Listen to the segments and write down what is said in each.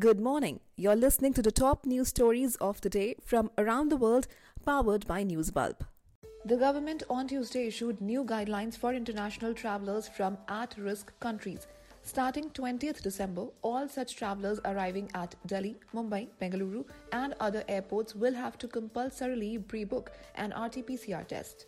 Good morning. You're listening to the top news stories of the day from around the world, powered by Newsbulb. The government on Tuesday issued new guidelines for international travelers from at risk countries. Starting 20th December, all such travelers arriving at Delhi, Mumbai, Bengaluru, and other airports will have to compulsorily pre book an RT PCR test.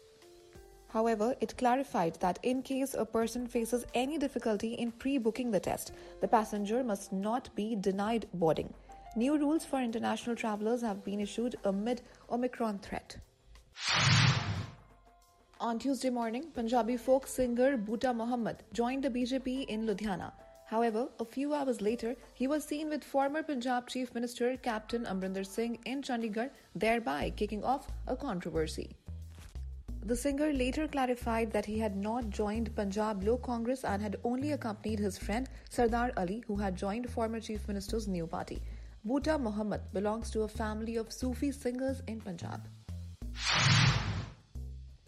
However, it clarified that in case a person faces any difficulty in pre booking the test, the passenger must not be denied boarding. New rules for international travelers have been issued amid Omicron threat. On Tuesday morning, Punjabi folk singer Buta Mohammad joined the BJP in Ludhiana. However, a few hours later, he was seen with former Punjab Chief Minister Captain Amarinder Singh in Chandigarh, thereby kicking off a controversy. The singer later clarified that he had not joined Punjab Lok Congress and had only accompanied his friend Sardar Ali, who had joined former Chief Minister's new party. Buta Mohammad belongs to a family of Sufi singers in Punjab.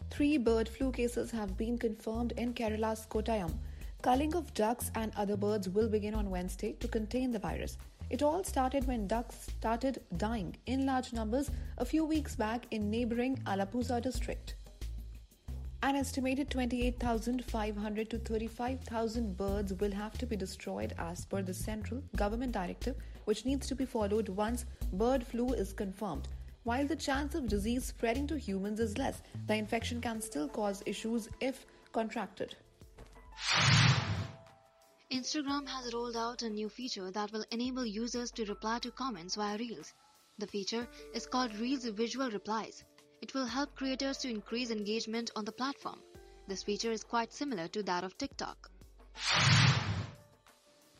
Three bird flu cases have been confirmed in Kerala's Kottayam. Culling of ducks and other birds will begin on Wednesday to contain the virus. It all started when ducks started dying in large numbers a few weeks back in neighboring Alappuzha district. An estimated 28,500 to 35,000 birds will have to be destroyed as per the central government directive, which needs to be followed once bird flu is confirmed. While the chance of disease spreading to humans is less, the infection can still cause issues if contracted. Instagram has rolled out a new feature that will enable users to reply to comments via Reels. The feature is called Reels Visual Replies. It will help creators to increase engagement on the platform. This feature is quite similar to that of TikTok.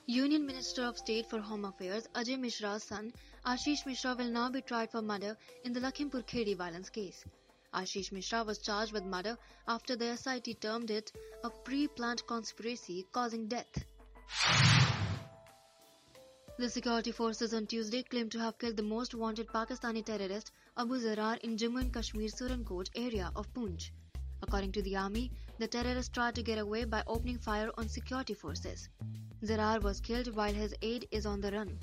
Union Minister of State for Home Affairs Ajay Mishra's son Ashish Mishra will now be tried for murder in the Lakhimpur Kheri violence case. Ashish Mishra was charged with murder after the SIT termed it a pre-planned conspiracy causing death. The security forces on Tuesday claimed to have killed the most wanted Pakistani terrorist Abu Zarar in Jammu and Kashmir Surankot area of Poonch. According to the army, the terrorist tried to get away by opening fire on security forces. Zarar was killed while his aide is on the run.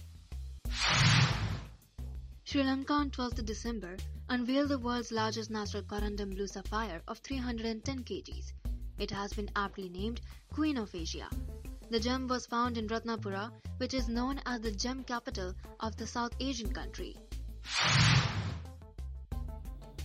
Sri Lanka on 12th December unveiled the world's largest natural corundum blue sapphire of 310 kgs. It has been aptly named Queen of Asia. The gem was found in Ratnapura, which is known as the gem capital of the South Asian country.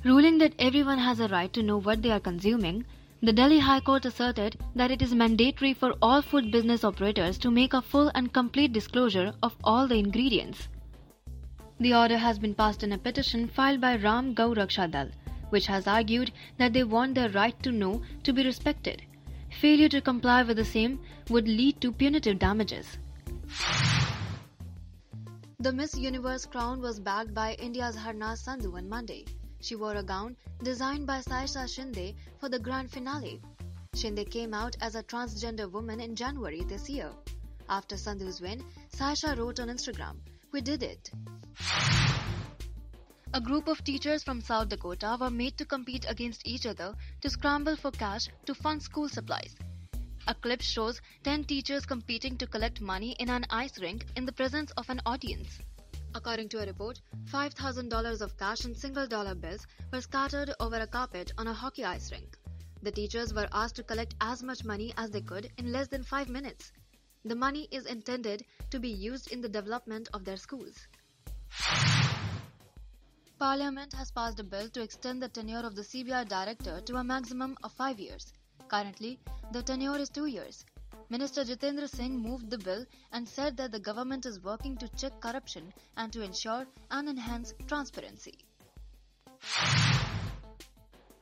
Ruling that everyone has a right to know what they are consuming, the Delhi High Court asserted that it is mandatory for all food business operators to make a full and complete disclosure of all the ingredients. The order has been passed in a petition filed by Ram Gau Raksha Dal, which has argued that they want their right to know to be respected. Failure to comply with the same would lead to punitive damages. The Miss Universe crown was bagged by India's Harnaz Sandhu on Monday. She wore a gown designed by Saisha Shinde for the grand finale. Shinde came out as a transgender woman in January this year. After Sandhu's win, Saisha wrote on Instagram, We did it. A group of teachers from South Dakota were made to compete against each other to scramble for cash to fund school supplies. A clip shows 10 teachers competing to collect money in an ice rink in the presence of an audience. According to a report, $5,000 of cash and single dollar bills were scattered over a carpet on a hockey ice rink. The teachers were asked to collect as much money as they could in less than 5 minutes. The money is intended to be used in the development of their schools. Parliament has passed a bill to extend the tenure of the CBI director to a maximum of 5 years. Currently, the tenure is 2 years. Minister Jitendra Singh moved the bill and said that the government is working to check corruption and to ensure and enhance transparency.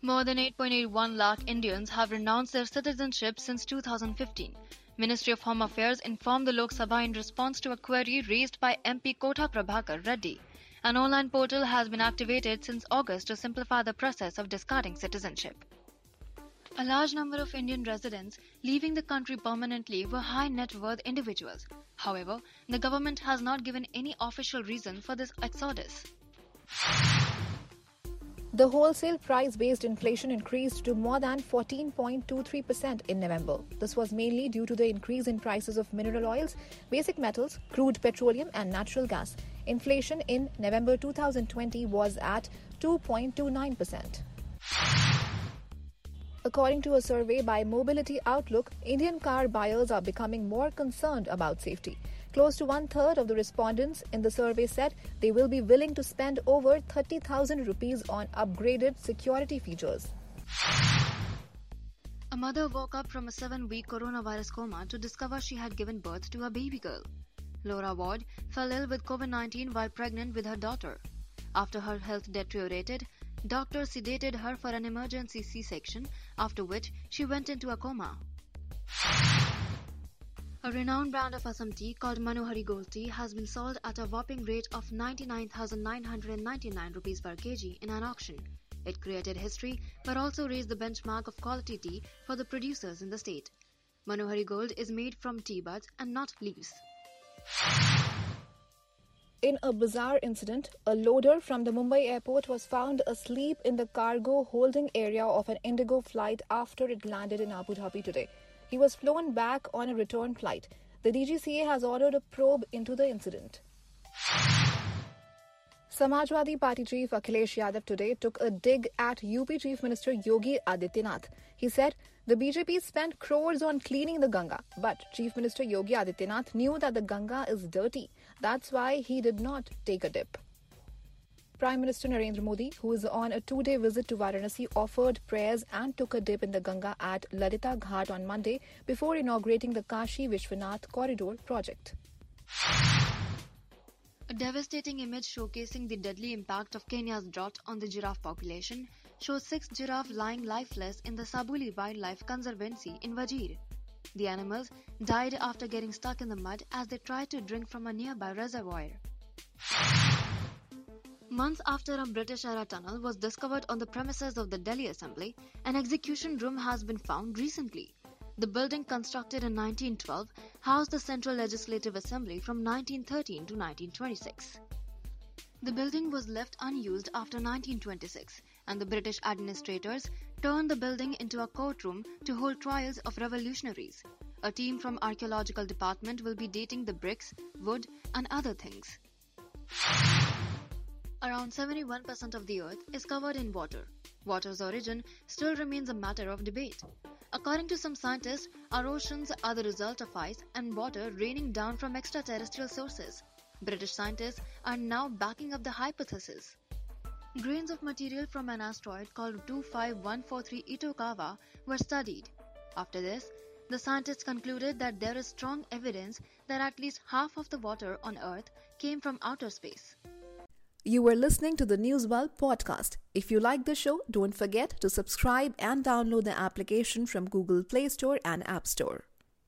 More than 8.81 lakh Indians have renounced their citizenship since 2015. Ministry of Home Affairs informed the Lok Sabha in response to a query raised by MP Kota Prabhakar Reddy. An online portal has been activated since August to simplify the process of discarding citizenship. A large number of Indian residents leaving the country permanently were high net worth individuals. However, the government has not given any official reason for this exodus. The wholesale price based inflation increased to more than 14.23% in November. This was mainly due to the increase in prices of mineral oils, basic metals, crude petroleum, and natural gas. Inflation in November 2020 was at 2.29%. According to a survey by Mobility Outlook, Indian car buyers are becoming more concerned about safety. Close to one third of the respondents in the survey said they will be willing to spend over 30,000 rupees on upgraded security features. A mother woke up from a seven week coronavirus coma to discover she had given birth to a baby girl. Laura Ward fell ill with COVID 19 while pregnant with her daughter. After her health deteriorated, doctors sedated her for an emergency C section, after which she went into a coma. A renowned brand of Assam tea called Manohari Gold Tea has been sold at a whopping rate of 99,999 rupees per kg in an auction. It created history but also raised the benchmark of quality tea for the producers in the state. Manohari Gold is made from tea buds and not leaves. In a bizarre incident, a loader from the Mumbai airport was found asleep in the cargo holding area of an Indigo flight after it landed in Abu Dhabi today. He was flown back on a return flight. The DGCA has ordered a probe into the incident. Samajwadi Party chief Akhilesh Yadav today took a dig at UP Chief Minister Yogi Adityanath. He said the BJP spent crores on cleaning the Ganga, but Chief Minister Yogi Adityanath knew that the Ganga is dirty. That's why he did not take a dip. Prime Minister Narendra Modi, who is on a two day visit to Varanasi, offered prayers and took a dip in the Ganga at Lalita Ghat on Monday before inaugurating the Kashi Vishwanath Corridor project. A devastating image showcasing the deadly impact of Kenya's drought on the giraffe population shows six giraffes lying lifeless in the Sabuli Wildlife Conservancy in Wajir. The animals died after getting stuck in the mud as they tried to drink from a nearby reservoir. Months after a British era tunnel was discovered on the premises of the Delhi Assembly, an execution room has been found recently. The building, constructed in 1912, housed the Central Legislative Assembly from 1913 to 1926. The building was left unused after 1926, and the British administrators turned the building into a courtroom to hold trials of revolutionaries. A team from archaeological department will be dating the bricks, wood, and other things. Around 71% of the earth is covered in water. Water's origin still remains a matter of debate. According to some scientists, our oceans are the result of ice and water raining down from extraterrestrial sources. British scientists are now backing up the hypothesis. Grains of material from an asteroid called 25143 Itokawa were studied. After this, the scientists concluded that there is strong evidence that at least half of the water on Earth came from outer space. You were listening to the Newsbulb podcast. If you like the show, don't forget to subscribe and download the application from Google Play Store and App Store.